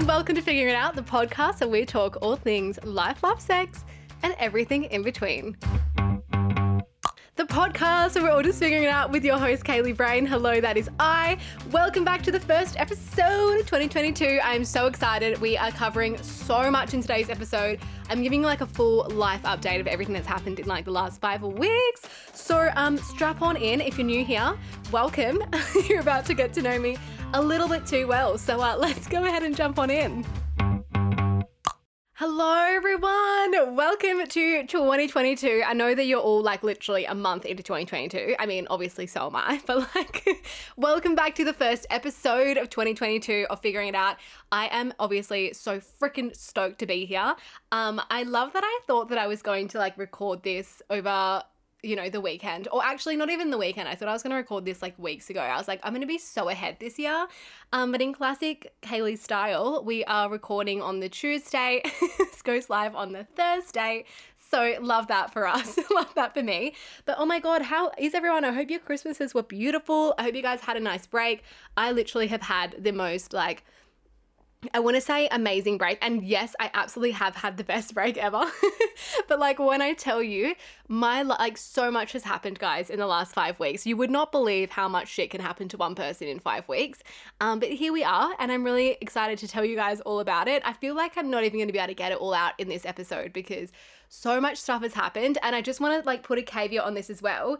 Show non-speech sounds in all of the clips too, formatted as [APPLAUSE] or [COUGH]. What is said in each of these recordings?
and welcome to Figuring It Out, the podcast where we talk all things life, love, sex, and everything in between. The podcast where we're all just figuring it out with your host, Kaylee Brain. Hello, that is I. Welcome back to the first episode of 2022. I'm so excited. We are covering so much in today's episode. I'm giving like a full life update of everything that's happened in like the last five weeks. So um, strap on in if you're new here. Welcome. [LAUGHS] you're about to get to know me a little bit too well. So uh, [LAUGHS] let's go ahead and jump on in. Hello, everyone. Welcome to 2022. I know that you're all like literally a month into 2022. I mean, obviously, so am I, [LAUGHS] but like, [LAUGHS] welcome back to the first episode of 2022 of Figuring It Out. I am obviously so freaking stoked to be here. Um, I love that I thought that I was going to like record this over you know, the weekend, or actually not even the weekend. I thought I was going to record this like weeks ago. I was like, I'm going to be so ahead this year. Um, but in classic Kaylee style, we are recording on the Tuesday. [LAUGHS] this goes live on the Thursday. So love that for us. [LAUGHS] love that for me. But oh my God, how is everyone? I hope your Christmases were beautiful. I hope you guys had a nice break. I literally have had the most like, I want to say amazing break. And yes, I absolutely have had the best break ever. [LAUGHS] but like when I tell you, my like so much has happened, guys, in the last five weeks. You would not believe how much shit can happen to one person in five weeks. Um, but here we are, and I'm really excited to tell you guys all about it. I feel like I'm not even going to be able to get it all out in this episode because so much stuff has happened and i just want to like put a caveat on this as well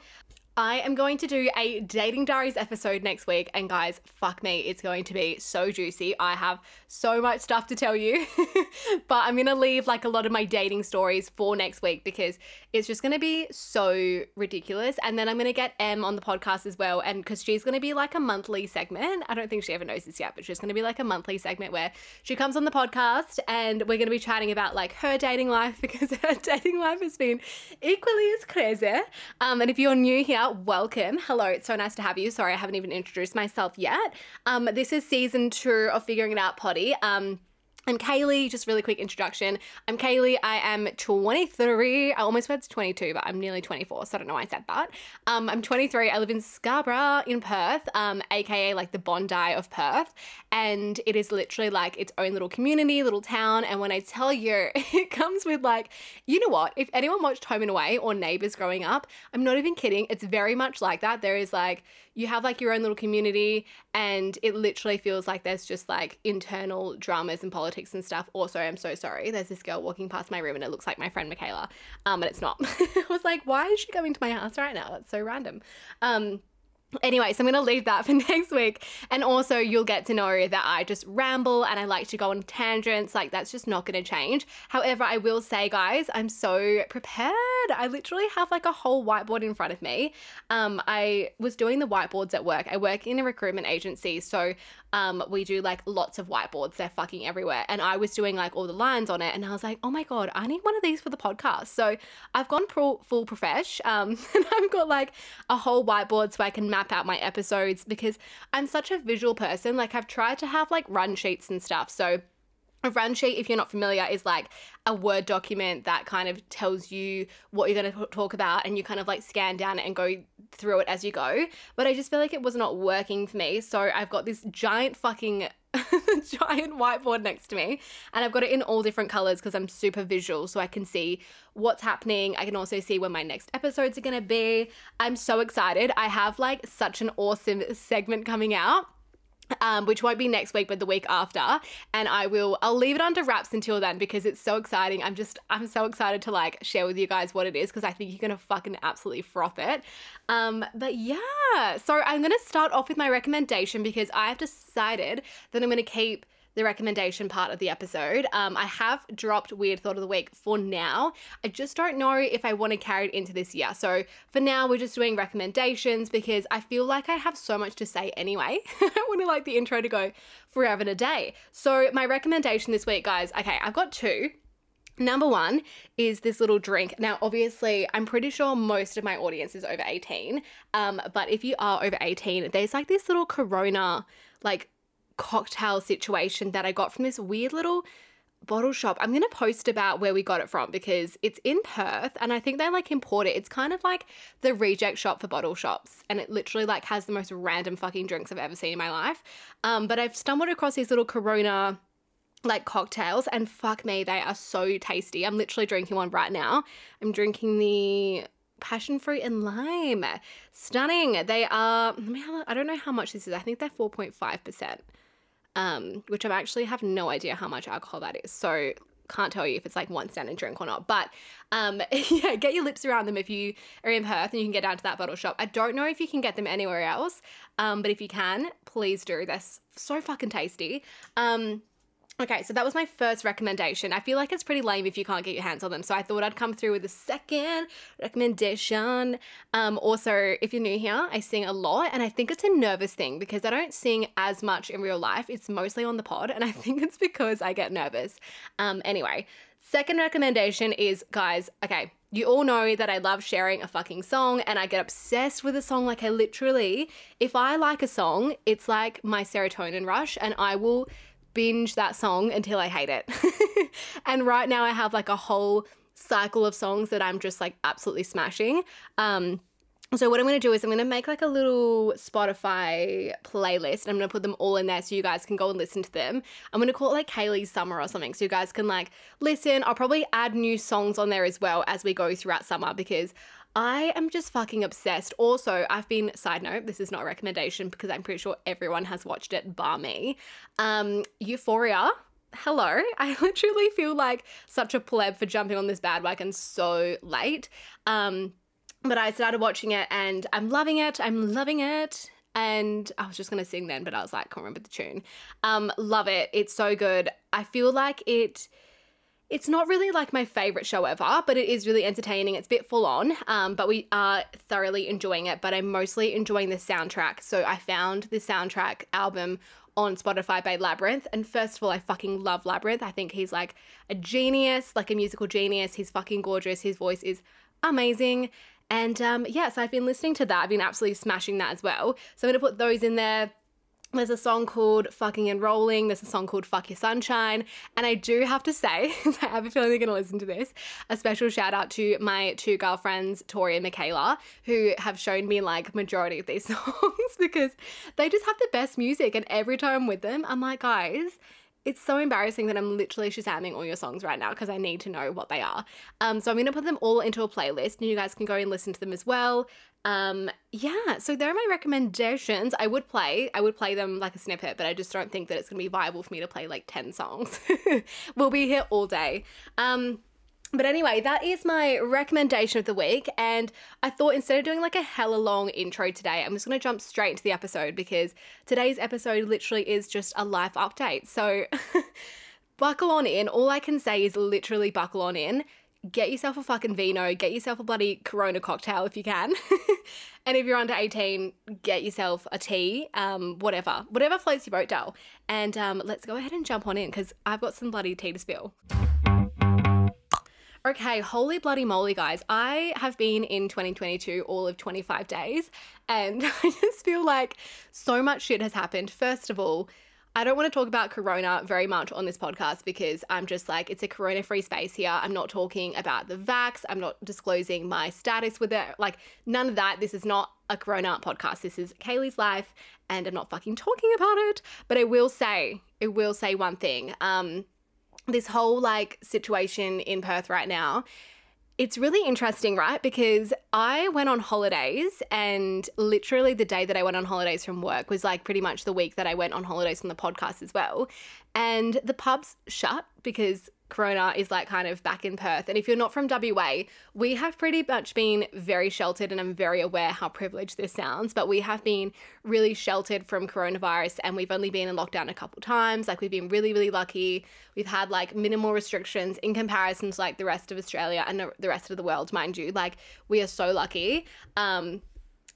I am going to do a Dating Diaries episode next week, and guys, fuck me, it's going to be so juicy. I have so much stuff to tell you, [LAUGHS] but I'm gonna leave like a lot of my dating stories for next week because it's just gonna be so ridiculous. And then I'm gonna get M on the podcast as well, and because she's gonna be like a monthly segment. I don't think she ever knows this yet, but she's gonna be like a monthly segment where she comes on the podcast and we're gonna be chatting about like her dating life [LAUGHS] because her dating life has been equally as crazy. Um, and if you're new here, welcome. Hello, it's so nice to have you. Sorry, I haven't even introduced myself yet. Um, this is season two of Figuring It Out Potty. Um, I'm Kaylee, just really quick introduction. I'm Kaylee, I am 23. I almost to 22, but I'm nearly 24, so I don't know why I said that. Um, I'm 23. I live in Scarborough in Perth, um, aka like the Bondi of Perth. And it is literally like its own little community, little town. And when I tell you, [LAUGHS] it comes with like, you know what? If anyone watched Home and Away or Neighbours growing up, I'm not even kidding. It's very much like that. There is like, you have like your own little community, and it literally feels like there's just like internal dramas and politics and stuff. Also, I'm so sorry. There's this girl walking past my room and it looks like my friend Michaela, um, but it's not. [LAUGHS] I was like, why is she coming to my house right now? That's so random. Um, Anyway, so I'm going to leave that [LAUGHS] for next week. And also, you'll get to know that I just ramble and I like to go on tangents. Like, that's just not going to change. However, I will say, guys, I'm so prepared. I literally have like a whole whiteboard in front of me. Um, I was doing the whiteboards at work. I work in a recruitment agency. So um, we do like lots of whiteboards. They're fucking everywhere. And I was doing like all the lines on it. And I was like, oh my God, I need one of these for the podcast. So I've gone pro- full profesh. Um, [LAUGHS] and I've got like a whole whiteboard so I can map out my episodes because I'm such a visual person. Like I've tried to have like run sheets and stuff. So a run sheet, if you're not familiar, is like a Word document that kind of tells you what you're going to talk about and you kind of like scan down it and go through it as you go. But I just feel like it was not working for me. So I've got this giant fucking [LAUGHS] giant whiteboard next to me and I've got it in all different colors because I'm super visual so I can see what's happening. I can also see when my next episodes are to be. I'm so excited. I have like such an awesome segment coming out um, which won't be next week, but the week after. And I will, I'll leave it under wraps until then because it's so exciting. I'm just, I'm so excited to like share with you guys what it is because I think you're gonna fucking absolutely froth it. Um, but yeah, so I'm gonna start off with my recommendation because I have decided that I'm gonna keep the recommendation part of the episode. Um, I have dropped Weird Thought of the Week for now. I just don't know if I want to carry it into this year. So for now, we're just doing recommendations because I feel like I have so much to say anyway. [LAUGHS] I want to like the intro to go forever and a day. So my recommendation this week, guys, okay, I've got two. Number one is this little drink. Now, obviously, I'm pretty sure most of my audience is over 18. Um, but if you are over 18, there's like this little Corona, like cocktail situation that I got from this weird little bottle shop. I'm going to post about where we got it from because it's in Perth and I think they like import it. It's kind of like the reject shop for bottle shops and it literally like has the most random fucking drinks I've ever seen in my life. Um, but I've stumbled across these little Corona like cocktails and fuck me they are so tasty i'm literally drinking one right now i'm drinking the passion fruit and lime stunning they are i don't know how much this is i think they're 4.5% um, which i actually have no idea how much alcohol that is so can't tell you if it's like one standard drink or not. But um, [LAUGHS] yeah, get your lips around them if you are in Perth and you can get down to that bottle shop. I don't know if you can get them anywhere else, um, but if you can, please do. They're so fucking tasty. Um, Okay, so that was my first recommendation. I feel like it's pretty lame if you can't get your hands on them. So I thought I'd come through with a second recommendation. Um, also, if you're new here, I sing a lot and I think it's a nervous thing because I don't sing as much in real life. It's mostly on the pod and I [LAUGHS] think it's because I get nervous. Um, anyway, second recommendation is guys, okay, you all know that I love sharing a fucking song and I get obsessed with a song. Like, I literally, if I like a song, it's like my serotonin rush and I will binge that song until I hate it. [LAUGHS] and right now I have like a whole cycle of songs that I'm just like absolutely smashing. Um, so what I'm going to do is I'm going to make like a little Spotify playlist and I'm going to put them all in there so you guys can go and listen to them. I'm going to call it like Kaylee's Summer or something so you guys can like listen. I'll probably add new songs on there as well as we go throughout summer because I am just fucking obsessed. Also, I've been, side note, this is not a recommendation because I'm pretty sure everyone has watched it bar me. Um, Euphoria. Hello. [LAUGHS] I literally feel like such a pleb for jumping on this bandwagon so late. Um, but I started watching it and I'm loving it. I'm loving it and I was just gonna sing then, but I was like, can't remember the tune. Um, love it. It's so good. I feel like it it's not really like my favorite show ever, but it is really entertaining. It's a bit full on, um, but we are thoroughly enjoying it. But I'm mostly enjoying the soundtrack. So I found the soundtrack album on Spotify by Labrinth. And first of all, I fucking love Labrinth. I think he's like a genius, like a musical genius. He's fucking gorgeous. His voice is amazing. And um, yes, yeah, so I've been listening to that. I've been absolutely smashing that as well. So I'm going to put those in there. There's a song called Fucking and Rolling. There's a song called Fuck Your Sunshine. And I do have to say, [LAUGHS] I have a feeling they're going to listen to this, a special shout out to my two girlfriends, Tori and Michaela, who have shown me like majority of these [LAUGHS] songs because they just have the best music. And every time I'm with them, I'm like, guys, it's so embarrassing that I'm literally shazamming all your songs right now because I need to know what they are. Um, so I'm gonna put them all into a playlist, and you guys can go and listen to them as well. Um, yeah, so there are my recommendations. I would play, I would play them like a snippet, but I just don't think that it's gonna be viable for me to play like ten songs. [LAUGHS] we'll be here all day. Um, but anyway, that is my recommendation of the week. And I thought instead of doing like a hella long intro today, I'm just going to jump straight into the episode because today's episode literally is just a life update. So [LAUGHS] buckle on in. All I can say is literally buckle on in. Get yourself a fucking vino, get yourself a bloody Corona cocktail if you can. [LAUGHS] and if you're under 18, get yourself a tea, um, whatever, whatever floats your boat, Dell. And um, let's go ahead and jump on in because I've got some bloody tea to spill. Okay, holy bloody moly, guys. I have been in 2022 all of 25 days, and [LAUGHS] I just feel like so much shit has happened. First of all, I don't want to talk about Corona very much on this podcast because I'm just like, it's a Corona free space here. I'm not talking about the vax. I'm not disclosing my status with it. Like, none of that. This is not a Corona podcast. This is Kaylee's life, and I'm not fucking talking about it. But I will say, I will say one thing. Um, this whole like situation in Perth right now, it's really interesting, right? Because I went on holidays and literally the day that I went on holidays from work was like pretty much the week that I went on holidays from the podcast as well. And the pubs shut because Corona is like kind of back in Perth. And if you're not from WA, we have pretty much been very sheltered, and I'm very aware how privileged this sounds, but we have been really sheltered from coronavirus and we've only been in lockdown a couple times. Like we've been really, really lucky. We've had like minimal restrictions in comparison to like the rest of Australia and the rest of the world, mind you. Like we are so lucky. Um,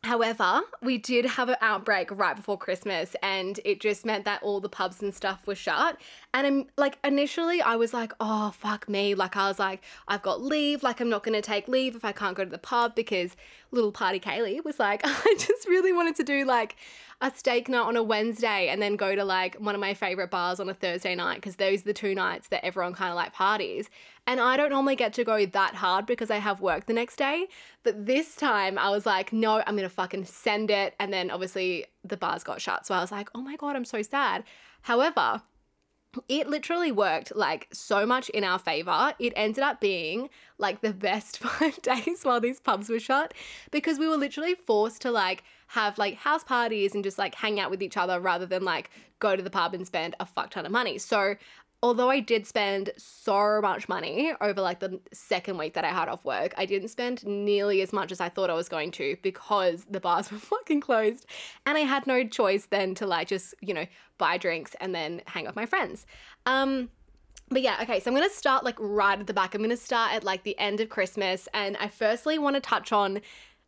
However, we did have an outbreak right before Christmas, and it just meant that all the pubs and stuff were shut. And I'm like, initially, I was like, oh, fuck me. Like, I was like, I've got leave. Like, I'm not going to take leave if I can't go to the pub because little party Kaylee was like, [LAUGHS] I just really wanted to do like a steak night on a Wednesday and then go to like one of my favorite bars on a Thursday night because those are the two nights that everyone kind of like parties. And I don't normally get to go that hard because I have work the next day. But this time I was like, no, I'm going to fucking send it. And then obviously the bars got shut. So I was like, oh my God, I'm so sad. However, it literally worked like so much in our favor. It ended up being like the best [LAUGHS] five days while these pubs were shut because we were literally forced to like have like house parties and just like hang out with each other rather than like go to the pub and spend a fuck ton of money. So although I did spend so much money over like the second week that I had off work, I didn't spend nearly as much as I thought I was going to because the bars [LAUGHS] were fucking closed and I had no choice then to like just, you know, buy drinks and then hang with my friends. Um but yeah, okay, so I'm gonna start like right at the back. I'm gonna start at like the end of Christmas, and I firstly want to touch on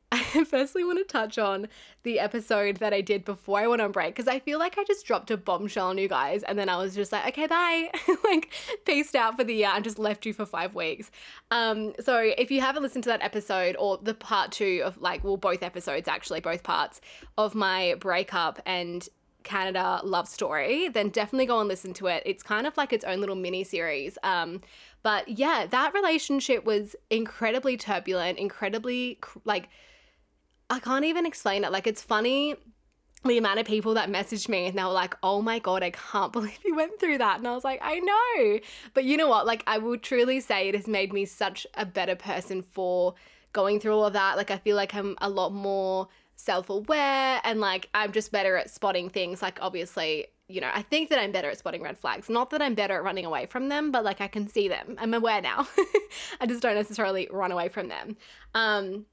[LAUGHS] I firstly want to touch on the episode that I did before I went on break because I feel like I just dropped a bombshell on you guys and then I was just like, okay, bye. [LAUGHS] like, peaced out for the year and just left you for five weeks. Um, so if you haven't listened to that episode or the part two of like, well, both episodes actually, both parts of my breakup and Canada love story, then definitely go and listen to it. It's kind of like its own little mini series. Um, but yeah, that relationship was incredibly turbulent, incredibly like I can't even explain it. Like, it's funny the amount of people that messaged me and they were like, oh my God, I can't [LAUGHS] believe you went through that. And I was like, I know. But you know what? Like, I will truly say it has made me such a better person for going through all of that. Like, I feel like I'm a lot more self aware and like I'm just better at spotting things. Like, obviously, you know, I think that I'm better at spotting red flags. Not that I'm better at running away from them, but like I can see them. I'm aware now. [LAUGHS] I just don't necessarily run away from them. Um,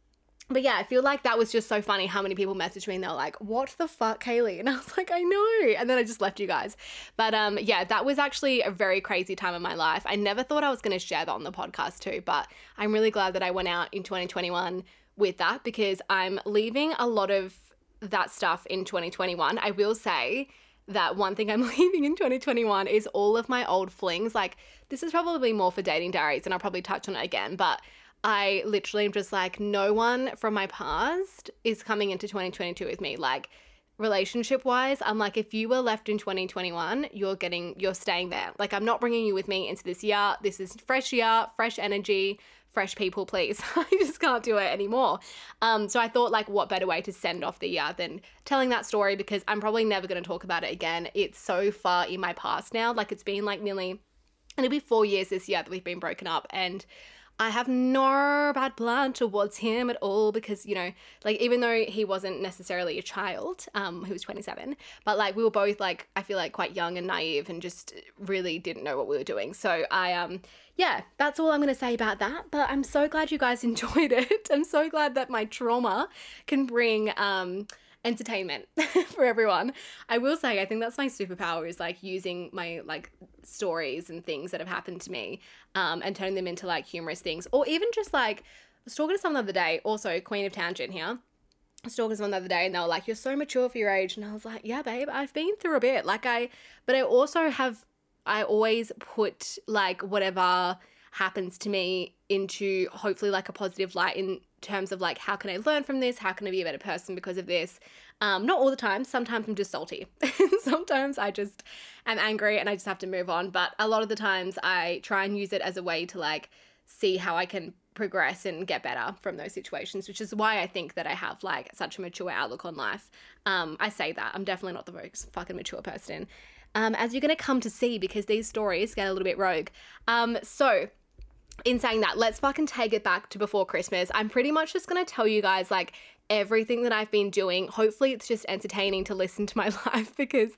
but yeah, I feel like that was just so funny how many people messaged me and they were like, "What the fuck, Kaylee?" [LAUGHS] And I was like, "I know." And then I just left you guys. But um, yeah, that was actually a very crazy time in my life. I never thought I was going to share that on the podcast too, but I'm really glad that I went out in 2021 with that because I'm leaving a lot of that stuff in 2021. I will say that one thing I'm [LAUGHS] leaving in 2021 is all of my old flings. Like, this is probably more for dating diaries, and I'll probably touch on it again, but I literally am just like, no one from my past is coming into 2022 with me. Like, relationship wise, I'm like, if you were left in 2021, you're getting, you're staying there. Like, I'm not bringing you with me into this year. This is fresh year, fresh energy, fresh people, please. [LAUGHS] I just can't do it anymore. Um, so I thought, like, what better way to send off the year than telling that story because I'm probably never going to talk about it again. It's so far in my past now. Like, it's been like nearly, it'll be four years this year that we've been broken up. And I have no bad blood towards him at all because, you know, like even though he wasn't necessarily a child, um, he was 27, but like we were both like, I feel like quite young and naive and just really didn't know what we were doing. So I, um, yeah, that's all I'm going to say about that. But I'm so glad you guys [LAUGHS] enjoyed it. I'm so glad that my trauma can bring, um, entertainment [LAUGHS] for everyone. I will say I think that's my superpower is like using my like stories and things that have happened to me um, and turning them into like humorous things or even just like I was talking to someone the other day, also Queen of Tangent here. I was talking to someone the other day and they were like, You're so mature for your age. And I was like, Yeah, babe, I've been through a bit. Like I but I also have I always put like whatever happens to me into hopefully like a positive light in terms of like how can I learn from this? How can I be a better person because of this? Um, not all the time. Sometimes I'm just salty. [LAUGHS] Sometimes I just am angry and I just have to move on. But a lot of the times I try and use it as a way to like see how I can progress and get better from those situations, which is why I think that I have like such a mature outlook on life. Um, I say that I'm definitely not the most fucking mature person. Um, as you're to come to see because these stories get a little bit rogue. Um, so in saying that, let's fucking take it back to before Christmas. I'm pretty much just gonna tell you guys like everything that I've been doing. Hopefully, it's just entertaining to listen to my [LAUGHS] life because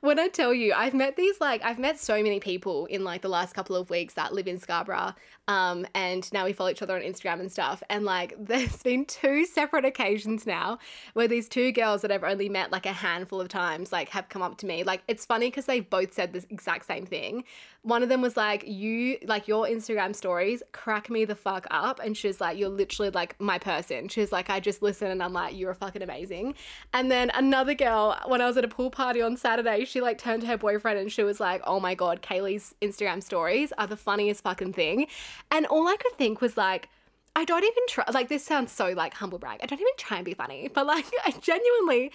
when I tell you, I've met these like, I've met so many people in like the last couple of weeks that live in Scarborough. Um, and now we follow each other on Instagram and stuff. And like, [LAUGHS] there's been two separate occasions now where these two girls that I've only met like a handful of times, like, have come up to me. Like, it's funny because they both said the exact same thing. One of them was like, You, like, your Instagram stories crack me the fuck up. And she's like, You're literally like my person. She's like, I just listen and I'm like, You're fucking amazing. And then another girl, when I was at a pool party on Saturday, she like turned to her boyfriend and she was like, Oh my God, Kaylee's Instagram stories are the funniest fucking thing. And all I could think was like, I don't even try, like, this sounds so like humble brag. I don't even try and be funny, [LAUGHS] but like, I genuinely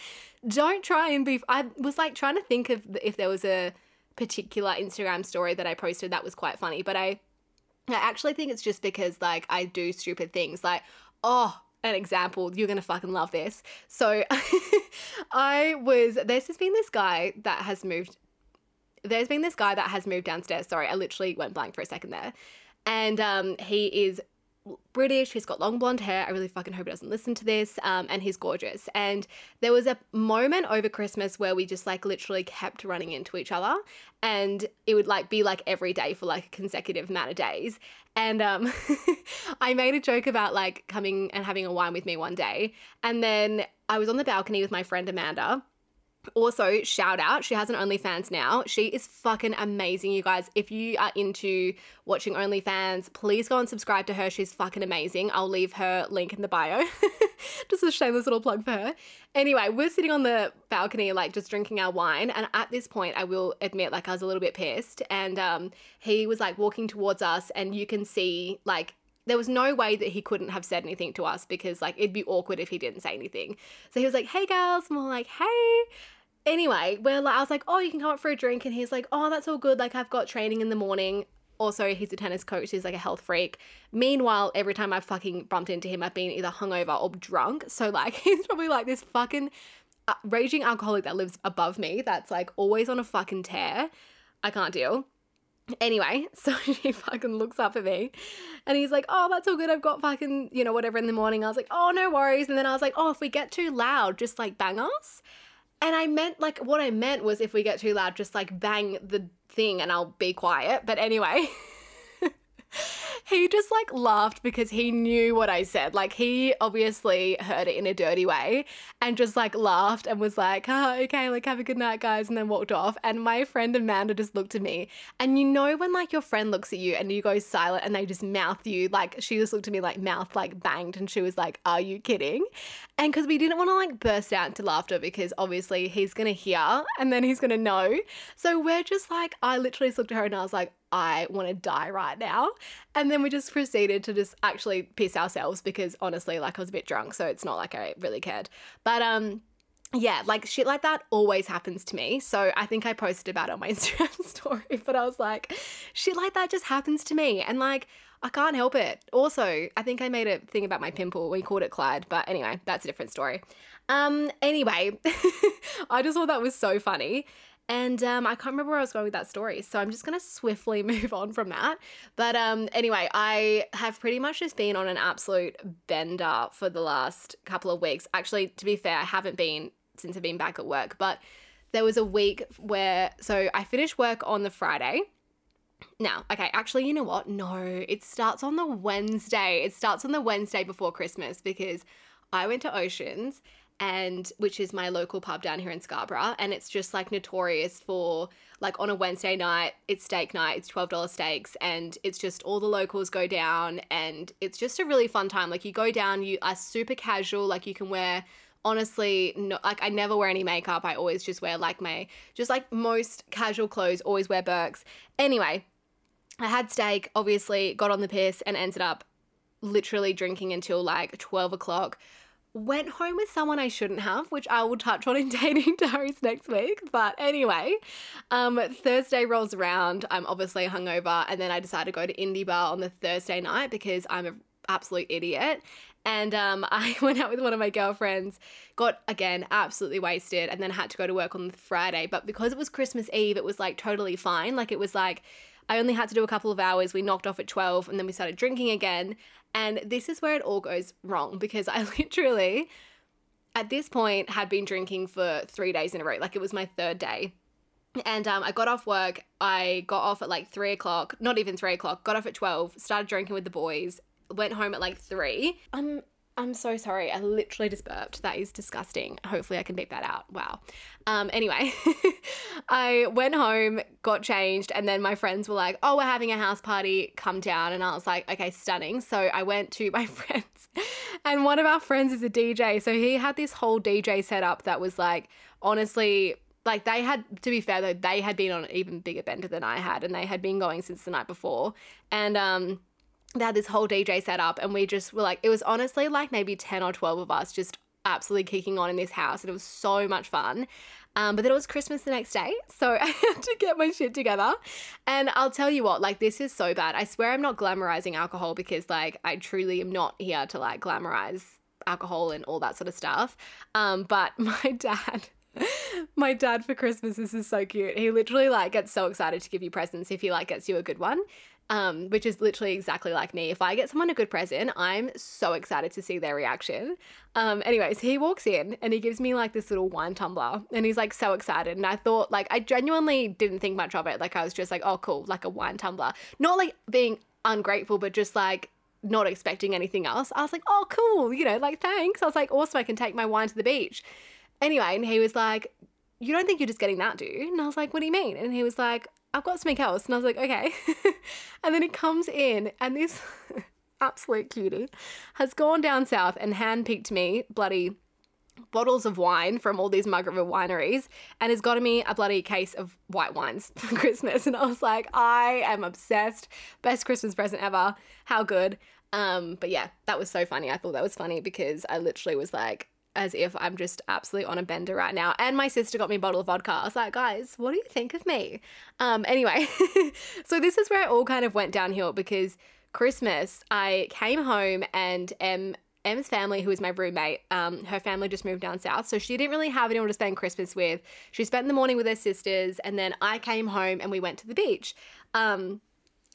don't try and be. I was like trying to think of if there was a particular Instagram story that I posted that was quite funny, but I, I actually think it's just because like I do stupid things. Like, oh, an example, you're gonna fucking love this. So, [LAUGHS] I was, there's just been this guy that has moved there's been this guy that has moved downstairs. Sorry, I literally went blank for a second there. And um, he is British. He's got long blonde hair. I really fucking hope he doesn't listen to this. Um, and he's gorgeous. And there was a moment over Christmas where we just like literally kept running into each other, and it would like be like every day for like a consecutive amount of days. And um, [LAUGHS] I made a joke about like coming and having a wine with me one day, and then I was on the balcony with my friend Amanda also, shout out, she has an OnlyFans now. She is fucking amazing, you guys. If you are into watching OnlyFans, please go and subscribe to her. She's fucking amazing. I'll leave her link in the bio. [LAUGHS] just a shameless little plug for her. Anyway, we're sitting on the balcony, like just drinking our wine. And at this point, I will admit, like, I was a little bit pissed. And um, he was like walking towards us, and you can see, like, there was no way that he couldn't have said anything to us because like it'd be awkward if he didn't say anything. So he was like, "Hey girls," and we're like, "Hey." Anyway, well, I was like, oh, you can come up for a drink. And he's like, oh, that's all good. Like, I've got training in the morning. Also, he's a tennis coach. He's like a health freak. Meanwhile, every time I've fucking bumped into him, I've been either hungover or drunk. So, like, [LAUGHS] he's probably like this fucking uh, raging alcoholic that lives above me that's like always on a fucking tear. I can't deal. Anyway, [LAUGHS] so he fucking looks up at me and he's like, Oh, that's all good. I've got fucking, you know, whatever in the morning. I was like, Oh, no worries. And then I was like, Oh, if we get too loud, just like bang us. And I meant like what I meant was if we get too loud, just like bang the thing and I'll be quiet. But anyway. [LAUGHS] [LAUGHS] he just like laughed because he knew what I said. Like he obviously heard it in a dirty way and just like laughed and was like, oh, okay, like have a good night, guys, and then walked off. And my friend Amanda just looked at me. And you know when like your friend looks at you and you go silent and they just mouth you, like she just looked at me like mouth like banged and she was like, Are you kidding? And because we didn't want to like burst out into laughter because obviously he's gonna hear and then he's gonna know. So we're just like, I literally just looked at her and I was like, I want to die right now. And then we just proceeded to just actually piss ourselves because honestly, like I was a bit drunk, so it's not like I really cared. But um yeah, like shit like that always happens to me. So I think I posted about it on my [LAUGHS] Instagram story, but I was like, shit like that just happens to me. And like, I can't help it. Also, I think I made a thing about my pimple. We called it Clyde, but anyway, that's a different story. Um, anyway, [LAUGHS] I just thought that was so funny. And um, I can't remember where I was going with that story. So I'm just going to swiftly [LAUGHS] move on from that. But um, anyway, I have pretty much just been on an absolute bender for the last couple of weeks. Actually, to be fair, I haven't been since I've been back at work, but there was a week where, so I finished work on the Friday. Now, okay, actually, you know what? No, it starts on the Wednesday. It starts on the Wednesday before Christmas because I went to Oceans and which is my local pub down here in Scarborough and it's just like notorious for like on a Wednesday night it's steak night it's $12 steaks and it's just all the locals go down and it's just a really fun time. Like you go down you are super casual like you can wear honestly no like I never wear any makeup. I always just wear like my just like most casual clothes always wear Birks. Anyway I had steak obviously got on the piss and ended up literally drinking until like 12 o'clock went home with someone I shouldn't have, which I will touch on in [LAUGHS] dating diaries next week. But anyway, um, Thursday rolls around. I'm obviously hungover, and then I decide to go to Indi Bar on the Thursday night because I'm an absolute idiot. And um, [LAUGHS] I went out with one of my girlfriends, got again absolutely wasted, and then had to go to work on Friday. But because it was Christmas Eve, it was like totally fine. Like it was like I only had to do a couple of hours. We knocked off at 12 and then we started drinking again. And this is where it all goes wrong because I [LAUGHS] literally, at this point, had been drinking for three days in a row. Like it was my third day. And um, I got off work. I got off at like three o'clock, not even three o'clock, got off at 12, started drinking with the boys, went home at like three. I'm I'm so sorry. I literally just burped. That is disgusting. Hopefully, I can beep that out. Wow. Um, anyway, [LAUGHS] I went home, got changed, and then my friends were like, Oh, we're having a house party. Come down. And I was like, Okay, stunning. So I went to [LAUGHS] my friends, and one of our friends is a DJ. So he had this whole DJ setup that was like, honestly, like they had to be fair though they had been on an even bigger bender than i had and they had been going since the night before and um they had this whole DJ set up, and we just were like, it was honestly like maybe 10 or 12 of us just absolutely kicking on in this house, and it was so much fun. Um, but then it was Christmas the next day, [LAUGHS] so I had to get my shit together. And I'll tell you what, like, this is so bad. I swear I'm not glamorizing alcohol because, like, I truly am not here to, like, glamorize alcohol and all that sort of stuff. Um, but [LAUGHS] my dad My dad for Christmas, this is so cute. He literally like gets so excited to give you presents if he like gets you a good one. Um, which is literally exactly like me. If I get someone a good present, I'm so excited to see their reaction. Um, anyways, he walks in and he gives me like this little wine tumbler and he's like so excited. And I thought, like, I genuinely didn't think much of it. Like, I was just like, oh, cool, like a wine tumbler. Not like being ungrateful, but just like not expecting anything else. I was like, oh, cool, you know, like, thanks. I was like, awesome, I can take my wine to the beach. Anyway, and he was like, you don't think you're just getting that, do you? And I was like, what do you mean? And he was like, I've got something else. And I was like, okay. [LAUGHS] and then he comes in, and this [LAUGHS] absolute cutie has gone down south and handpicked me bloody bottles of wine from all these Marg River wineries and has gotten me a bloody case of white wines [LAUGHS] for Christmas. And I was like, I am obsessed. Best Christmas present ever. How good. Um, but yeah, that was so funny. I thought that was funny because I literally was like, as if I'm just absolutely on a bender right now. And my sister got me a bottle of vodka. I was like, guys, what do you think of me? Um, anyway, [LAUGHS] so this is where it all kind of went downhill because Christmas, I came home and M Em's family, who is my roommate, um, her family just moved down south. So she didn't really have anyone to spend Christmas with. She spent the morning with her sisters, and then I came home and we went to the beach. Um,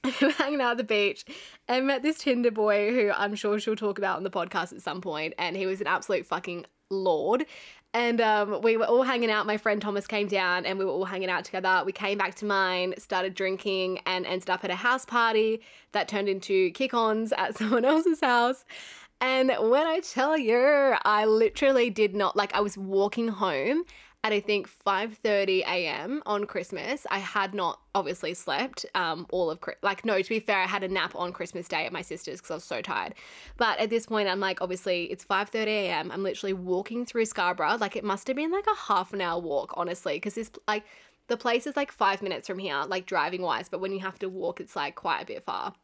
we [LAUGHS] were hanging out at the beach and met this Tinder boy who I'm sure she'll talk about on the podcast at some point, and he was an absolute fucking lord. And um, we were all hanging out. My friend Thomas came down and we were all hanging out together. We came back to mine, started drinking, and ended up at a house party that turned into kick ons at [LAUGHS] someone else's house. And when I tell you, I literally did not like I was walking home at I think 5:30 a.m. on Christmas. I had not obviously slept um, all of like no to be fair I had a nap on Christmas Day at my sister's because I was so tired. But at this point I'm like obviously it's 5:30 a.m. I'm literally walking through Scarborough like it must have been like a half an hour walk honestly because this like the place is like 5 minutes from here like driving wise but when you have to walk it's like quite a bit far.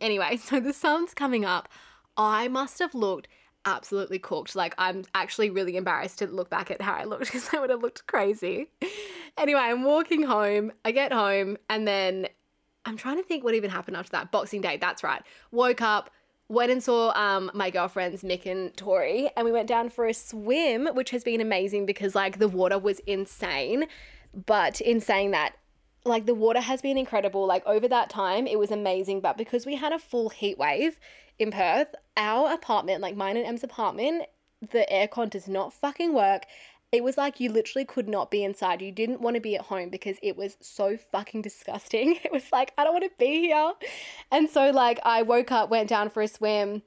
Anyway, [LAUGHS] so the sun's coming up. I must have looked absolutely cooked. Like, I'm actually really embarrassed to look back at how I looked [LAUGHS] because I would have looked crazy. Anyway, I'm walking home. I get home, and then I'm trying to think what even happened after that. Boxing Day, that's right. Woke up, went and saw um, my girlfriends Mick and Tori, and we went down for a swim, which has been amazing because like the water was insane. But in saying that, like the water has been incredible. Like over that time, it was amazing. But because we had a full heat wave, in Perth, our apartment, like mine and Em's apartment, the aircon does not fucking work. It was like you literally could not be inside. You didn't want to be at home because it was so fucking disgusting. [LAUGHS] It was like, I don't want to be here. And so, like, I woke up, went down for a swim,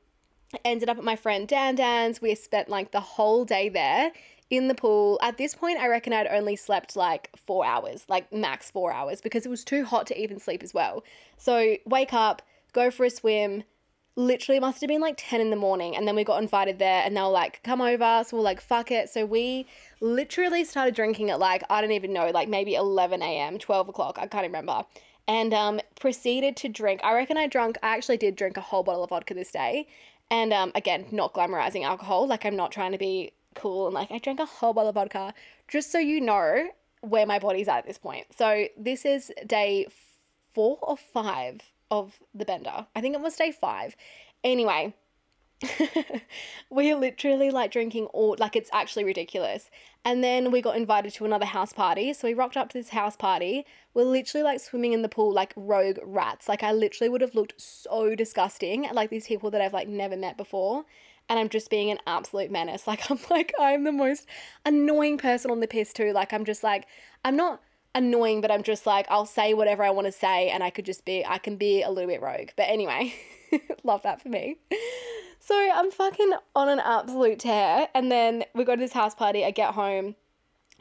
ended up at my friend Dan Dan's. We spent like the whole day there in the pool. At this point, I reckon I'd only slept like four hours, like max four hours, because it was too hot to even sleep as well. So, wake up, go for a swim, literally must have been like 10 in the morning and then we got invited there and they were like come over so we're like fuck it. So we literally started drinking at like i don't even know like maybe 11 a.m 12 o'clock i can't remember and um proceeded to drink. I reckon i drunk i actually did drink a whole bottle of vodka this day and um again not glamorizing alcohol like i'm not trying to be cool and like i drank a whole bottle of vodka just so you know where my body's at at this point. So this is day four or five of the bender. I think it was day five. Anyway, [LAUGHS] we are literally like drinking all like it's actually ridiculous. And then we got invited to another house party. So we rocked up to this house party. We're literally like swimming in the pool like rogue rats. Like I literally would have looked so disgusting like these people that I've like never met before. And I'm just being an absolute menace. [LAUGHS] Like I'm like I'm the most annoying person on the piss too. Like I'm just like I'm not annoying, but I'm just like, I'll say whatever I want to say and I could just be, I can be a little bit rogue. But anyway, [LAUGHS] love that for me. So I'm fucking on an absolute tear. And then we go to this house party. I get home,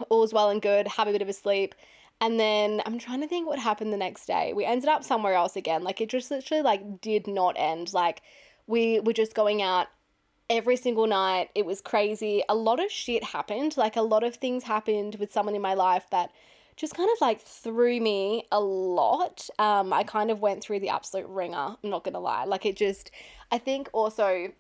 all's well and good, have a bit of a sleep. And then I'm trying to think what happened the next day. We ended up somewhere else again. Like it just literally like did not end. Like we were just going out every single night. It was crazy. A lot of shit happened. Like a lot of things happened with someone in my life that just kind of like threw me a lot. Um, I kind of went through the absolute ringer, I'm not gonna lie. Like it just, I think also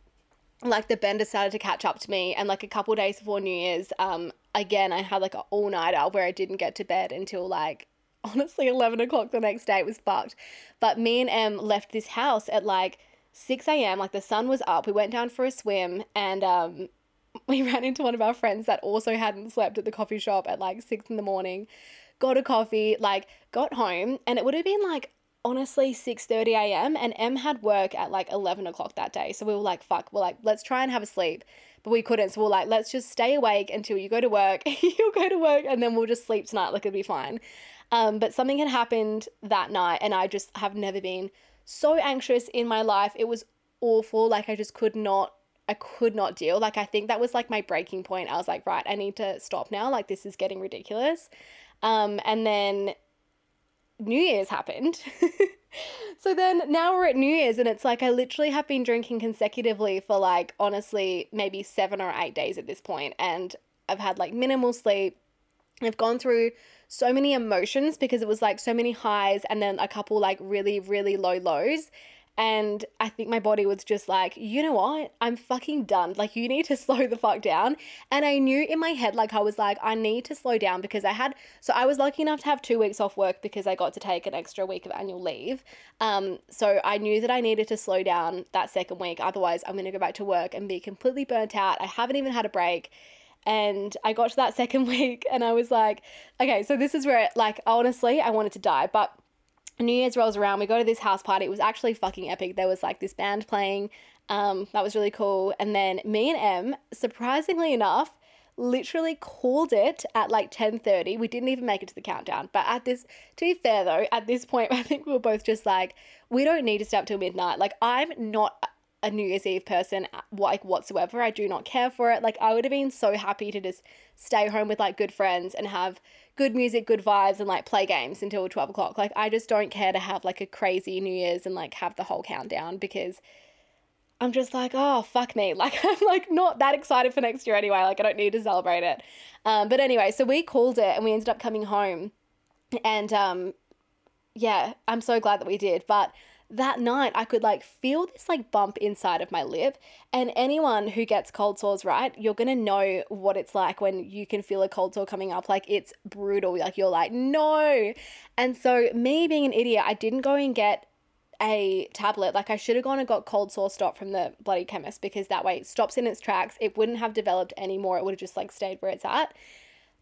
like the bender started to catch up to me and like a couple days before New Year's, um, again I had like an all nighter where I didn't get to bed until like [LAUGHS] honestly 11 o'clock the next day. It was fucked. But me and Em left this house at like 6 a.m. Like the sun was up. We went down for a swim and um [LAUGHS] we ran into one of our friends that also hadn't slept at the coffee shop at like six in the morning, got a coffee, like got home, and it would have been like honestly 6.30 a.m and m had work at like 11 o'clock that day so we were like fuck we're like let's try and have a sleep but we couldn't so we are like let's just stay awake until you go to work [LAUGHS] you'll go to work and then we'll just sleep tonight like it'll be fine um, but something had happened that night and i just have never been so anxious in my life it was awful like i just could not I could not deal. Like, I think that was like my breaking point. I was like, right, I need to stop now. Like, this is getting ridiculous. Um, and then New Year's happened. [LAUGHS] so then now we're at New Year's, and it's like I literally have been drinking consecutively for like honestly maybe seven or eight days at this point, and I've had like minimal sleep. I've gone through so many emotions because it was like so many highs and then a couple like really, really low lows. And I think my body was just like, you know what? I'm fucking done. Like, you need to [LAUGHS] slow the fuck down. And I knew in my head, like, I was like, I need to slow down because I had, so I was lucky enough to have two weeks off work because I got to take an extra week of annual leave. Um, so I knew that I needed to slow down that second week. Otherwise, I'm going to go back to work and be completely burnt out. I haven't even had a break. And I got to that [LAUGHS] second week and I was like, okay, so this is where, like, honestly, I wanted to die. But New Year's rolls around, we go to this house party. It was actually fucking epic. There was like this band playing. Um, that was really cool. And then me and Em, surprisingly enough, literally called it at like 10:30. We didn't even make it to the countdown. But at this to be fair though, at this point [LAUGHS] I think we were both just like we don't need to stay up till midnight. Like I'm not a New Year's Eve person like whatsoever. I do not care for it. Like I would have been so happy to just stay home with like good friends and have good music, good vibes, and like play games until 12 o'clock. Like I just don't care to have like a crazy New Year's and like have the whole countdown because I'm just like, oh fuck me. [LAUGHS] Like I'm like not that excited for next year anyway. Like I don't need to celebrate it. Um, but anyway, so we called it and we ended up coming home. And um yeah, I'm so glad that we did. But that night I could like feel this like bump inside of my lip. And anyone who gets cold sores, right, you're gonna know what it's like when you can feel a cold sore coming up. Like it's brutal. Like you're like, no. And so, me being an idiot, I didn't go and get a tablet. Like I should have gone and got cold sore stop from the bloody chemist because that way it stops in its tracks. It wouldn't have developed anymore. It would have just like stayed where it's at.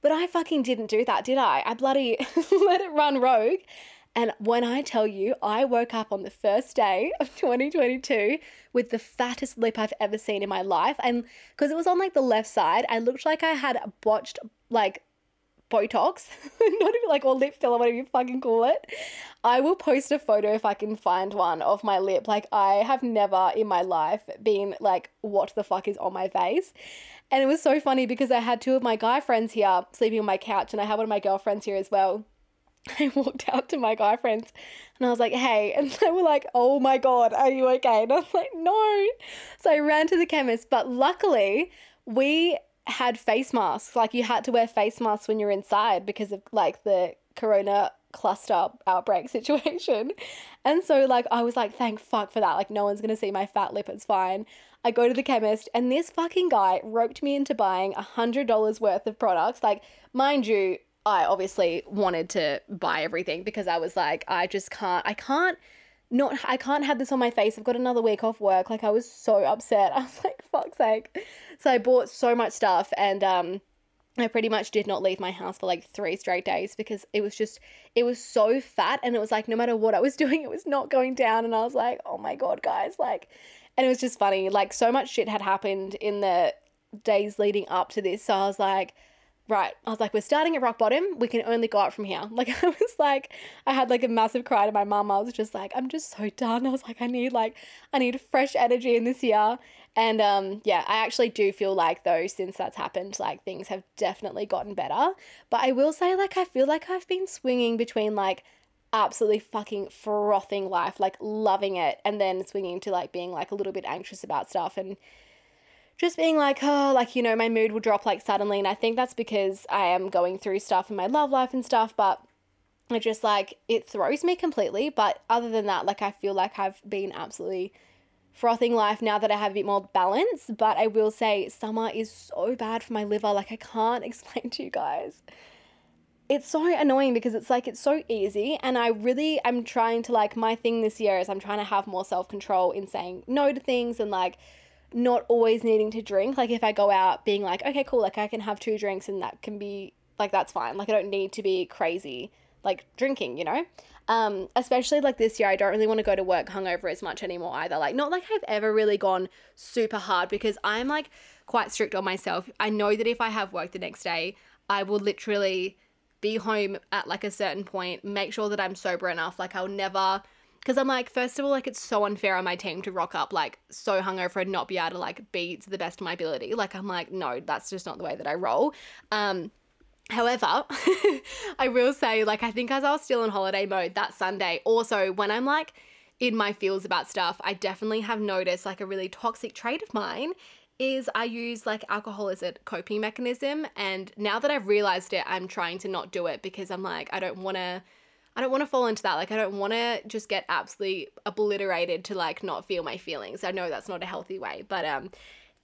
But I fucking didn't do that, did I? I bloody [LAUGHS] let it run rogue and when I tell you, I woke up on the first day of 2022 with the fattest lip I've ever seen in my life. And because it was on like the left side, I looked like I had botched like Botox, [LAUGHS] not even like or lip filler, whatever you fucking call it. I will post a photo if I can find one of my lip. Like I have never in my life been like, what the fuck is on my face? And it was so funny because I had two of my guy friends here sleeping on my couch, and I had one of my girlfriends here as well. [LAUGHS] I walked out to my guy friends and I was like, hey. [LAUGHS] And they were like, oh my God, are you okay? And I was like, no. So I ran to the chemist, but luckily we had face masks. Like you had to wear face masks when you're inside because of like the corona cluster outbreak [LAUGHS] situation. And so like I was like, thank fuck for that. Like no one's gonna see my fat lip, it's fine. I go to the chemist and this fucking guy roped me into buying a hundred dollars worth of products. Like, mind you, I obviously wanted to buy everything because I was like, I just can't, I can't not, I can't have this on my face. I've got another week off work. Like, I was so upset. [LAUGHS] I was like, fuck's sake. So I bought so much stuff and, um, I pretty much did not leave my house for like three straight days because it was just, it was so fat. And it was like, no matter what I was [LAUGHS] doing, it was not going down. And I was like, oh my God, guys. Like, and it was just funny. Like, so much shit had happened in the days leading up to this. So I was like, right, I was like, we're starting at rock bottom. We can only go up from here. [LAUGHS] Like, I was like, I had like a massive cry to my mum. I was just like, I'm just so done. I was like, I need like, I need fresh energy in this year. And um, yeah, I actually do feel like though, since that's happened, like things have definitely gotten better. But I will say, like, I feel like I've been swinging between like absolutely fucking frothing life, like loving it, and then swinging to like being like a little bit anxious about stuff and just being like, oh, like, you know, my mood will drop like suddenly. And I think that's because I am going through stuff in my love life and stuff, but it just like, it throws me completely. But other than that, like, I feel like I've been absolutely frothing life now that I have a bit more balance. But I will say, summer is so bad for my liver. Like, I can't [LAUGHS] explain to you guys. It's so annoying because it's like it's so easy and I really I'm trying to like my thing this year is I'm trying to have more self-control in saying no to things and like not always needing to drink. Like if I go out being like, okay, cool, like I can have two drinks and that can be like that's fine. Like I don't need to be crazy like drinking, you know? Um, especially like this year, I don't really want to go to work hungover as much anymore either. Like, not like I've ever really gone super hard because I'm like quite strict on myself. I know that if I have work the next day, I will literally be home at like a certain point, make sure that I'm sober enough. Like, I'll never because I'm like, first of all, like it's so unfair on my team to rock up like so hungover and not be able to like be to the best of my ability. Like I'm like, no, that's just not the way that I roll. Um, However, [LAUGHS] I will say, like, I think as I was still in holiday mode that Sunday, also when I'm like in my feels about stuff, I definitely have noticed like a really toxic trait of mine is I use like alcohol as a coping mechanism. And now that I've realized it, I'm trying to not do it because I'm like, I don't want to. I don't want to fall into that. Like, I don't want to just get absolutely obliterated to like not feel my feelings. I know that's not a healthy way, but um,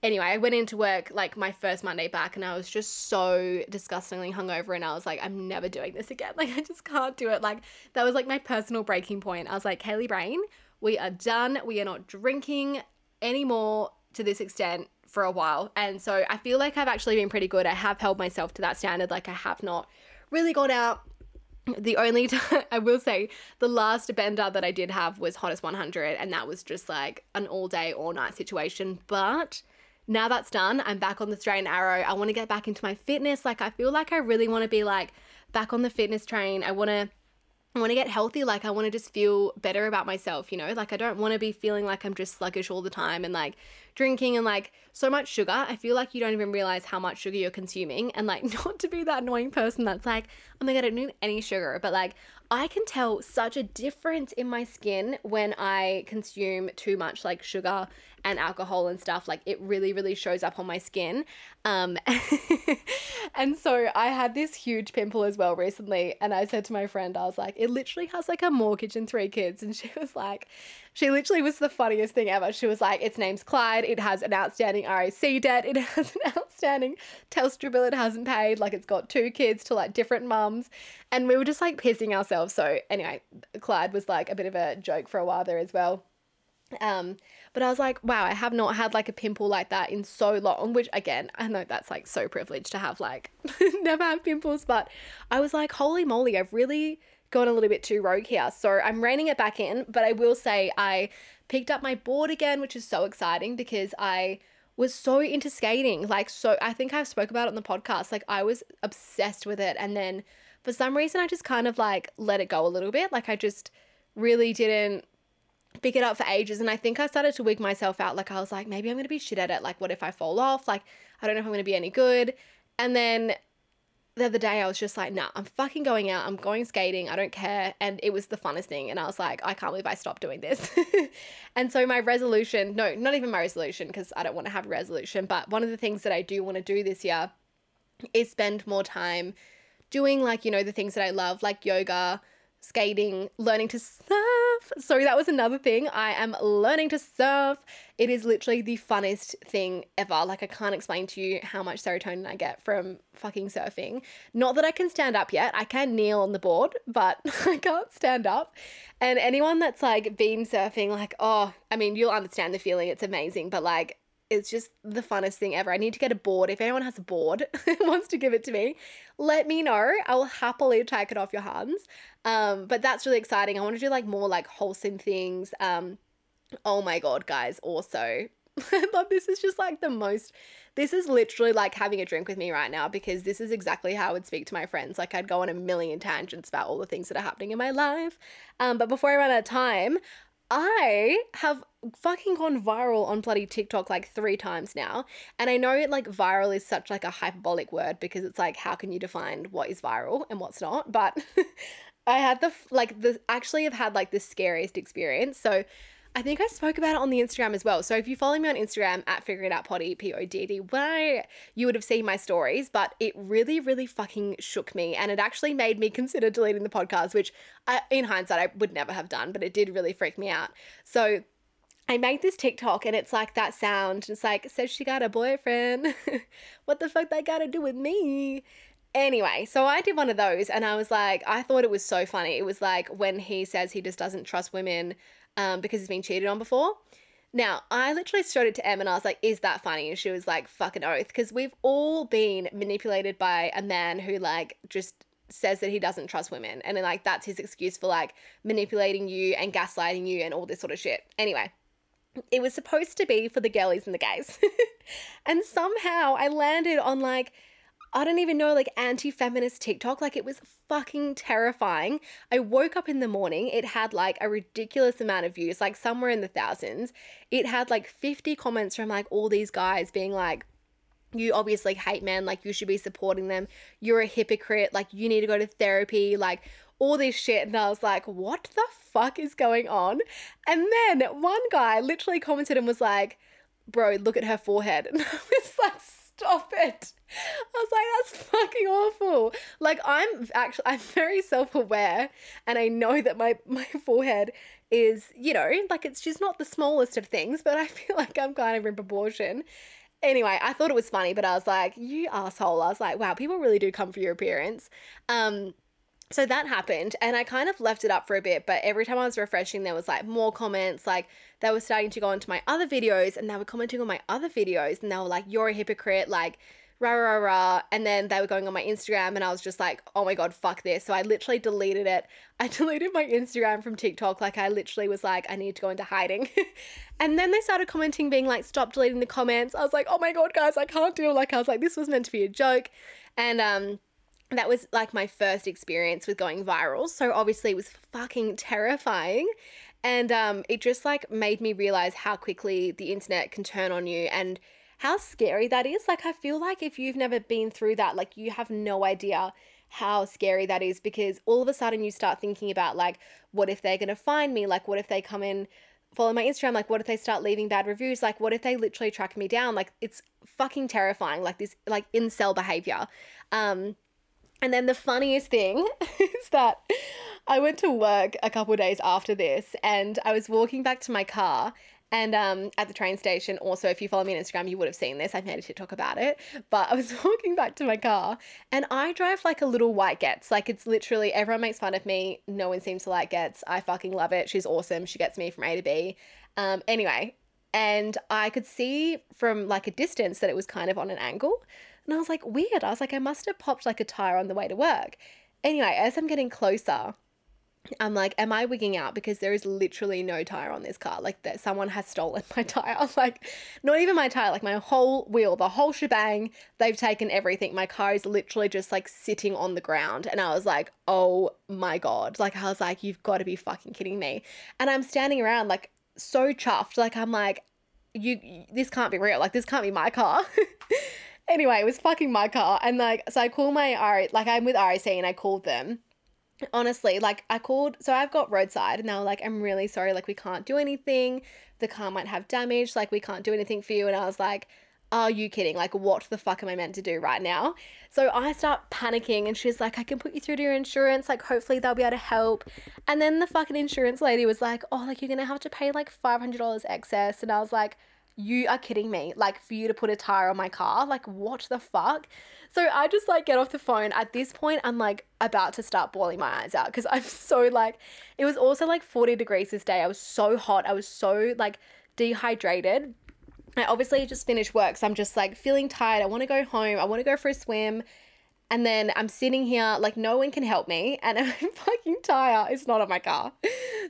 anyway, I went into work like my first Monday back and I was just so disgustingly hungover and I was like, I'm never doing this again. [LAUGHS] Like I just can't do it. Like that was like my personal breaking point. I was like, Kaylee Brain, we are done. We are not drinking anymore to this extent for a while. And so I feel like I've actually been pretty good. I have held myself to that standard. Like I have not really gone out the only [LAUGHS] time I will say the last bender that I did have was Hottest 100, and that was just like an all day, all night situation. But now that's done, I'm back on the straight and arrow. I want to get back into my fitness. Like I feel like I really want to be like back on the fitness train. I want to I want to get healthy. Like, I want to just feel better about myself, you know? Like, I don't want to be feeling like I'm just sluggish all the time and like drinking and like so much sugar. I feel like you don't even realize how much sugar you're consuming. And like, [LAUGHS] not to be that annoying person that's like, oh my God, I don't need any sugar. But like, I can tell such a difference in my skin when I consume too much like sugar and alcohol and stuff. Like it really, really shows up on my skin. Um, [LAUGHS] and so I had this huge pimple as well recently. And I said to my friend, I was like, it literally has like a mortgage and three kids. And she was like, she literally was the funniest thing ever. She was like, its name's Clyde. It has an outstanding RAC debt. It [LAUGHS] has an outstanding Telstra bill it hasn't paid. Like it's got two kids to like different mums. And we were just like pissing ourselves. So anyway, Clyde was like a bit of a joke for a while there as well. Um, but I was like, wow, I have not had like a pimple like that in so long, which again, I know that's like so privileged to have like [LAUGHS] never have pimples, but I was like, holy moly, I've really gone a little bit too rogue here. So I'm reining it back in, but I will say I picked up my board again, which is so exciting because I was so into skating. Like so I think I've spoke about it on the podcast. Like I was obsessed with it and then for some reason I just kind of like let it go a little bit. Like I just really didn't pick it up for ages. And I think I started to wig myself out. Like, I was like, maybe I'm going to be shit at it. Like, what if I fall off? Like, I don't know if I'm going to be any good. And then the other day I was just like, nah, I'm fucking going out. I'm going skating. I don't care. And it was the funnest thing. And I was like, I can't believe I stopped doing this. [LAUGHS] and so my resolution, no, not even my resolution, because I don't want to have a resolution, but one of the things that I do want to do this year is spend more time doing like, you know, the things that I love, like yoga, skating, learning to surf. So that was another thing. I am learning to surf. It is literally the funnest thing ever. Like I can't explain to you how much serotonin I get from fucking surfing. Not that I can stand up yet. I can kneel on the board, but [LAUGHS] I can't stand up. And anyone that's like been surfing like, oh, I mean, you'll understand the feeling. It's amazing, but like it's just the funnest thing ever. I need to get a board. If anyone has a board [LAUGHS] wants to give it to me, let me know. I will happily take it off your hands. Um, but that's really exciting. I want to do like more like wholesome things. Um, oh my god, guys, also. [LAUGHS] I love this is just like the most this is literally like having a drink with me right now because this is exactly how I would speak to my friends. Like I'd go on a million tangents about all the things that are happening in my life. Um, but before I run out of time, I have fucking gone viral on bloody TikTok like three times now. And I know like viral is such like a hyperbolic word because it's like how can you define what is viral and what's not? But [LAUGHS] I had the like the actually have had like the scariest experience. So I think I spoke about it on the Instagram as well. So if you follow me on Instagram at figuring out poddy p o d d y, you would have seen my stories. But it really, really fucking shook me, and it actually made me [LAUGHS] consider deleting the podcast, which I, in hindsight I would never have done. But it did really freak me out. So I made this TikTok and it's like that sound. It's like, says she got a boyfriend. [LAUGHS] what the fuck that got to do with me? Anyway, so I did one of those and I was like, I thought it was so funny. It was like when he says he just doesn't trust women um, because he's been cheated on before. Now, I literally showed it to Em and I was like, is that funny? And she was like, fucking oath. Because we've all been manipulated by a man who, like, just says that he doesn't trust women. And then, like, that's his excuse for, like, manipulating you and gaslighting you and all this sort of shit. Anyway, it was supposed to be for the girlies and the gays. [LAUGHS] and somehow I landed on, like, I don't even know, like anti feminist TikTok. Like it was fucking terrifying. I woke up in the morning, it had like a ridiculous amount of views, like somewhere in the thousands. It had like 50 comments from like all these guys being like, you obviously hate men, like you should be supporting them. You're a hypocrite, like you need to go to therapy, like all this shit. And I was like, what the fuck is going on? And then one guy literally commented and was like, bro, look at her forehead. [LAUGHS] And I was like, stop it. I was like, that's fucking awful. Like I'm actually [LAUGHS] I'm very self-aware and I know that my my forehead is, you know, like it's just not the smallest of things, but I [LAUGHS] feel like I'm kind of in proportion. Anyway, I thought it was funny, but I was like, you asshole. I was like, wow, people really do come for your appearance. Um so that happened and I kind of left it up for a bit, but every time I was refreshing, there was like more comments. Like they were starting to go into my other videos and they were commenting on my other videos and they were like, you're a hypocrite. Like, rah, rah, rah. And then they were going on my Instagram and I was just like, oh my God, fuck this. So I literally deleted it. [LAUGHS] I deleted my Instagram from TikTok. Like, I literally was like, I need to go into hiding. [LAUGHS] and then they started commenting, being like, stop deleting the comments. I was like, oh my God, guys, I can't do it. Like, I was like, this was meant to be a joke. And, um, that was like my first experience with going viral. So obviously it was fucking terrifying. And um, it just like made me realize how quickly the internet can turn on you and how scary that is. Like, I feel like if you've never been through that, like, you have no idea how scary that is because all of a sudden you start thinking about, like, what if they're going to find me? Like, what if they come in, follow my Instagram? Like, what if they start leaving bad reviews? Like, what if they literally track me down? Like, it's fucking terrifying. Like, this, like, incel behavior. Um, and then the funniest thing [LAUGHS] is that I went to work a couple days after this and I was walking back to my car and um, at the train station, also, if you follow me on Instagram, you would have seen this. I've made a TikTok about it. But I was [LAUGHS] walking back to my car and I drive like a little white Getz. Like it's literally, everyone makes fun of me. No one seems to like Getz. I fucking love it. She's awesome. She gets me from A to B. Um, anyway, and I could see from like a distance that it was kind of on an angle. And I was like, weird. I was like, I must have popped like a tire on the way to work. Anyway, as I'm getting closer, I'm like, am I wigging out? Because there is literally no tire on this car. Like that someone has stolen my [LAUGHS] tire. [LAUGHS] Like not even my tire, like my whole wheel, the whole shebang. They've taken everything. My car is literally just like sitting on the ground. And I was like, oh my God. Like I was like, you've got to be fucking kidding me. And I'm standing around like so chuffed. Like I'm like, you this can't be real. Like this can't be my car. [LAUGHS] anyway, it was fucking my car. And like, so I call my R, like I'm with RAC and I called them. Honestly, like I called, so I've got roadside and they were like, I'm really sorry, like we can't do anything. The car might have damage, like we can't do anything for you. And I was like, are you kidding? Like, what the fuck am I meant to do right now? So I start panicking, and she's like, I can put you through to your insurance. Like, hopefully they'll be able to help. And then the fucking insurance lady was like, Oh, like, you're gonna have to pay like $500 excess. And I was like, you are kidding me. Like, for you to put a tire on my car, like, what the fuck? So I just like get off the phone. At this point, I'm like about to start bawling my eyes out because I'm [LAUGHS] so like, it was also like 40 degrees this day. I was so hot. I was so like dehydrated. I obviously just finished work, so I'm just like feeling tired. I want to go home. I want to go for a swim. And then I'm sitting here, like, no one can help me, and [LAUGHS] a fucking tire is not on my car.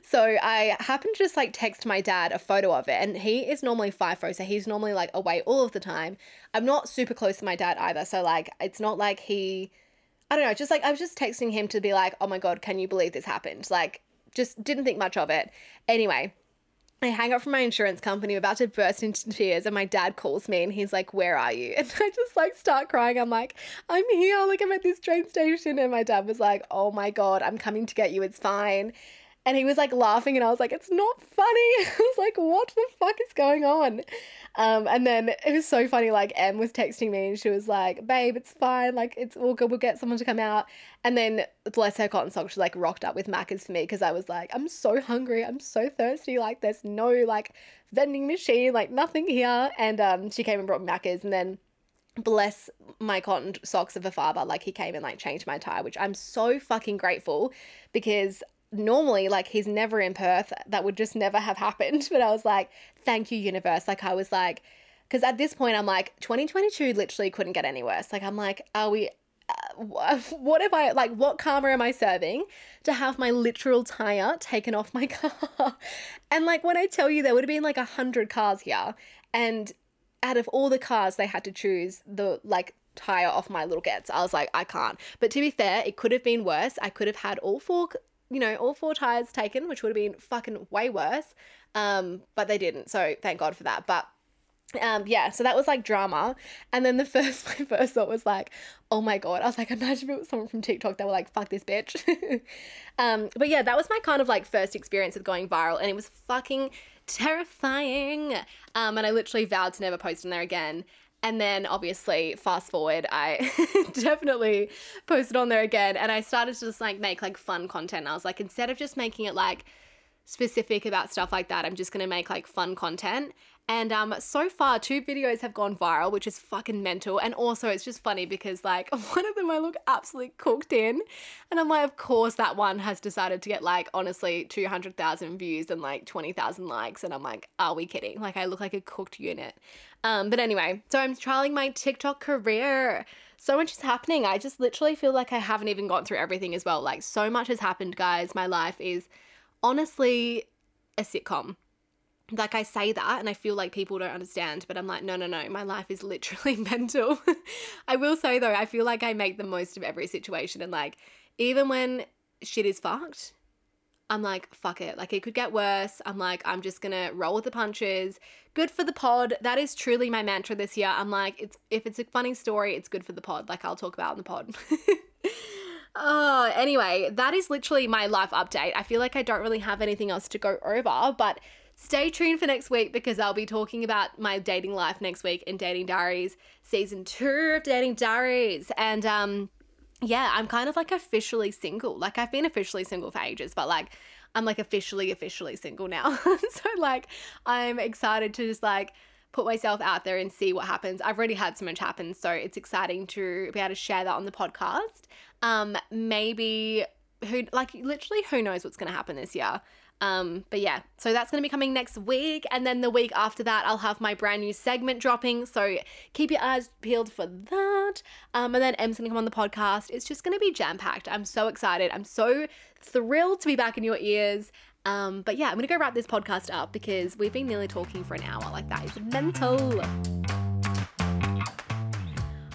So I happen to just like text my dad a photo of it, and he is normally FIFO, so he's normally like away all of the time. I'm not super close to my dad either, so like, it's not like he, I don't know, just like, I was just texting him to be like, oh my God, can you believe this happened? Like, just didn't think much of it. Anyway, I hang up from my insurance company, about to burst into tears, and my dad calls me and he's like, Where are you? [LAUGHS] And I just like start crying. I'm like, I'm here, like I'm at this train station. And my dad was like, Oh my God, I'm coming to get you. It's fine. And he was like laughing, and I was like, It's not funny. [LAUGHS] I was like, What the fuck is going on? Um, and then it was so funny. Like, Em was texting me, and she was like, Babe, it's fine. Like, it's all good. We'll get someone to come out. And then, bless her cotton socks, she like rocked up with Macca's for me because I was like, I'm so hungry. I'm so thirsty. Like, there's no like vending machine, like nothing here. And um, she came and brought Macca's, and then bless my cotton socks of a father like he came and like changed my tire which i'm so fucking grateful because normally like he's never in Perth. That would just never have happened. [LAUGHS] But I was like, thank you, universe. Like I was like, because at this point I'm like, 2022 literally couldn't get any worse. Like I'm like, are we? Uh, [LAUGHS] what if I like? What karma am I serving to have my literal tire taken off my [LAUGHS] car? and like when I tell you, there would have been like a hundred cars here, and out of all the cars they had to choose the like tire off my little Getz. I was like, I can't. But to be fair, it could have been worse. I could have had all four you know, all four tires taken, which would have been fucking way worse. Um, but they didn't. So thank God for that. But um yeah so that was like drama and then the [LAUGHS] first my first thought was like oh my god i was like imagine if it was someone from tiktok that were like fuck this bitch [LAUGHS] um but yeah that was my kind of like first experience with going viral and it was fucking terrifying um and i literally vowed to never post on there again and then obviously, fast forward, I [LAUGHS] definitely posted on there again and I started to just like make like fun content. I was like, instead of just making it like specific about stuff like that, I'm just gonna make like fun content. And um, so far, two videos have gone viral, which is fucking mental. And also, it's just funny because, like, [LAUGHS] one of them I look absolutely cooked in. And I'm like, of course, that one has decided to get, like, honestly, 200,000 views and, like, 20,000 likes. And I'm like, are we kidding? Like, I look like a cooked unit. Um, but anyway, so I'm trialing my TikTok career. So much is happening. I just literally feel like I haven't even gone through everything as well. Like, so much has happened, guys. My life is honestly a sitcom like I say that and I feel like people don't understand, but I'm like, no, no, no, my life is literally [LAUGHS] mental. [LAUGHS] I will say though, I feel like I make the most of every situation and like even when shit is fucked, I'm like, fuck it. Like it could get worse. I'm like, I'm just gonna roll with the punches. Good for the pod. That is truly my mantra this year. I'm like, it's if it's a funny story, it's good for the pod. Like I'll talk about in the pod. [LAUGHS] oh, anyway, that is literally my life update. I feel like I don't really have anything else to go over, but Stay tuned for next week because I'll be talking about my dating life next week in Dating Diaries, season two of Dating Diaries. And um, yeah, I'm kind of like officially single. Like I've been officially single for ages, but like I'm like officially, officially single now. [LAUGHS] so like I'm excited to just like put myself out there and see what happens. I've already had so much happen, so it's exciting to be able to share that on the podcast. Um, maybe who like literally who knows what's gonna happen this year. Um, but yeah, so that's going to be coming next week. And then the week after that, I'll have my brand new segment dropping. So keep your eyes peeled for that. Um, and then Em's going to come on the podcast. It's just going to be jam packed. I'm so excited. I'm so thrilled to be back in your ears. Um, but yeah, I'm going to go wrap this podcast up because we've been nearly talking for an hour. Like, that is mental.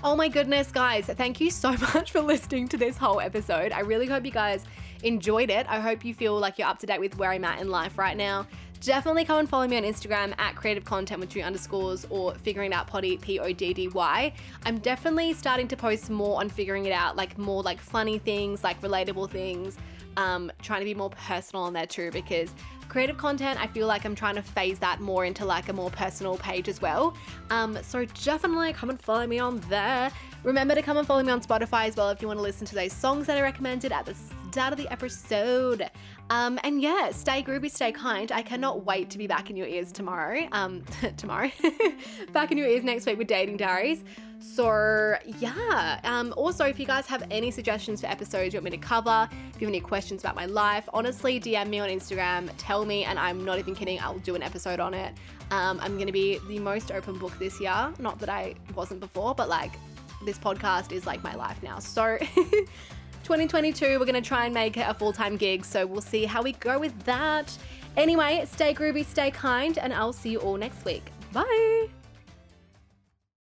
Oh my goodness, guys. Thank you so [LAUGHS] much for listening to this whole episode. I really hope you guys enjoyed it. I hope you feel like you're up to date with where I'm at in life right now. Definitely come and follow me on Instagram at creative content with two underscores or figuring out poddy P O D D Y. I'm definitely starting to post more on figuring it out, like more like funny things, like relatable things. Um, trying to be more personal on there too because creative content, I feel like I'm trying to phase that more into like a more personal page as well. Um, so definitely come and follow me on there. Remember to come and follow me on Spotify as well if you want to listen to those songs that I recommended at the start of the episode. Um, and yeah, stay groovy, stay kind. I cannot wait to be back in your ears tomorrow. Um, [LAUGHS] tomorrow, [LAUGHS] back in your ears next week with Dating Diaries. So yeah. Um, also, if you guys have any suggestions for episodes you want me to cover, if you have any questions about my life, honestly, DM me on Instagram. Tell me, and I'm not even kidding. I'll do an episode on it. Um, I'm gonna be the most open book this year. Not that I wasn't before, but like this podcast is like my life now. So [LAUGHS] 2022, we're going to try and make it a full time gig. So we'll see how we go with that. Anyway, stay groovy, stay kind, and I'll see you all next week. Bye.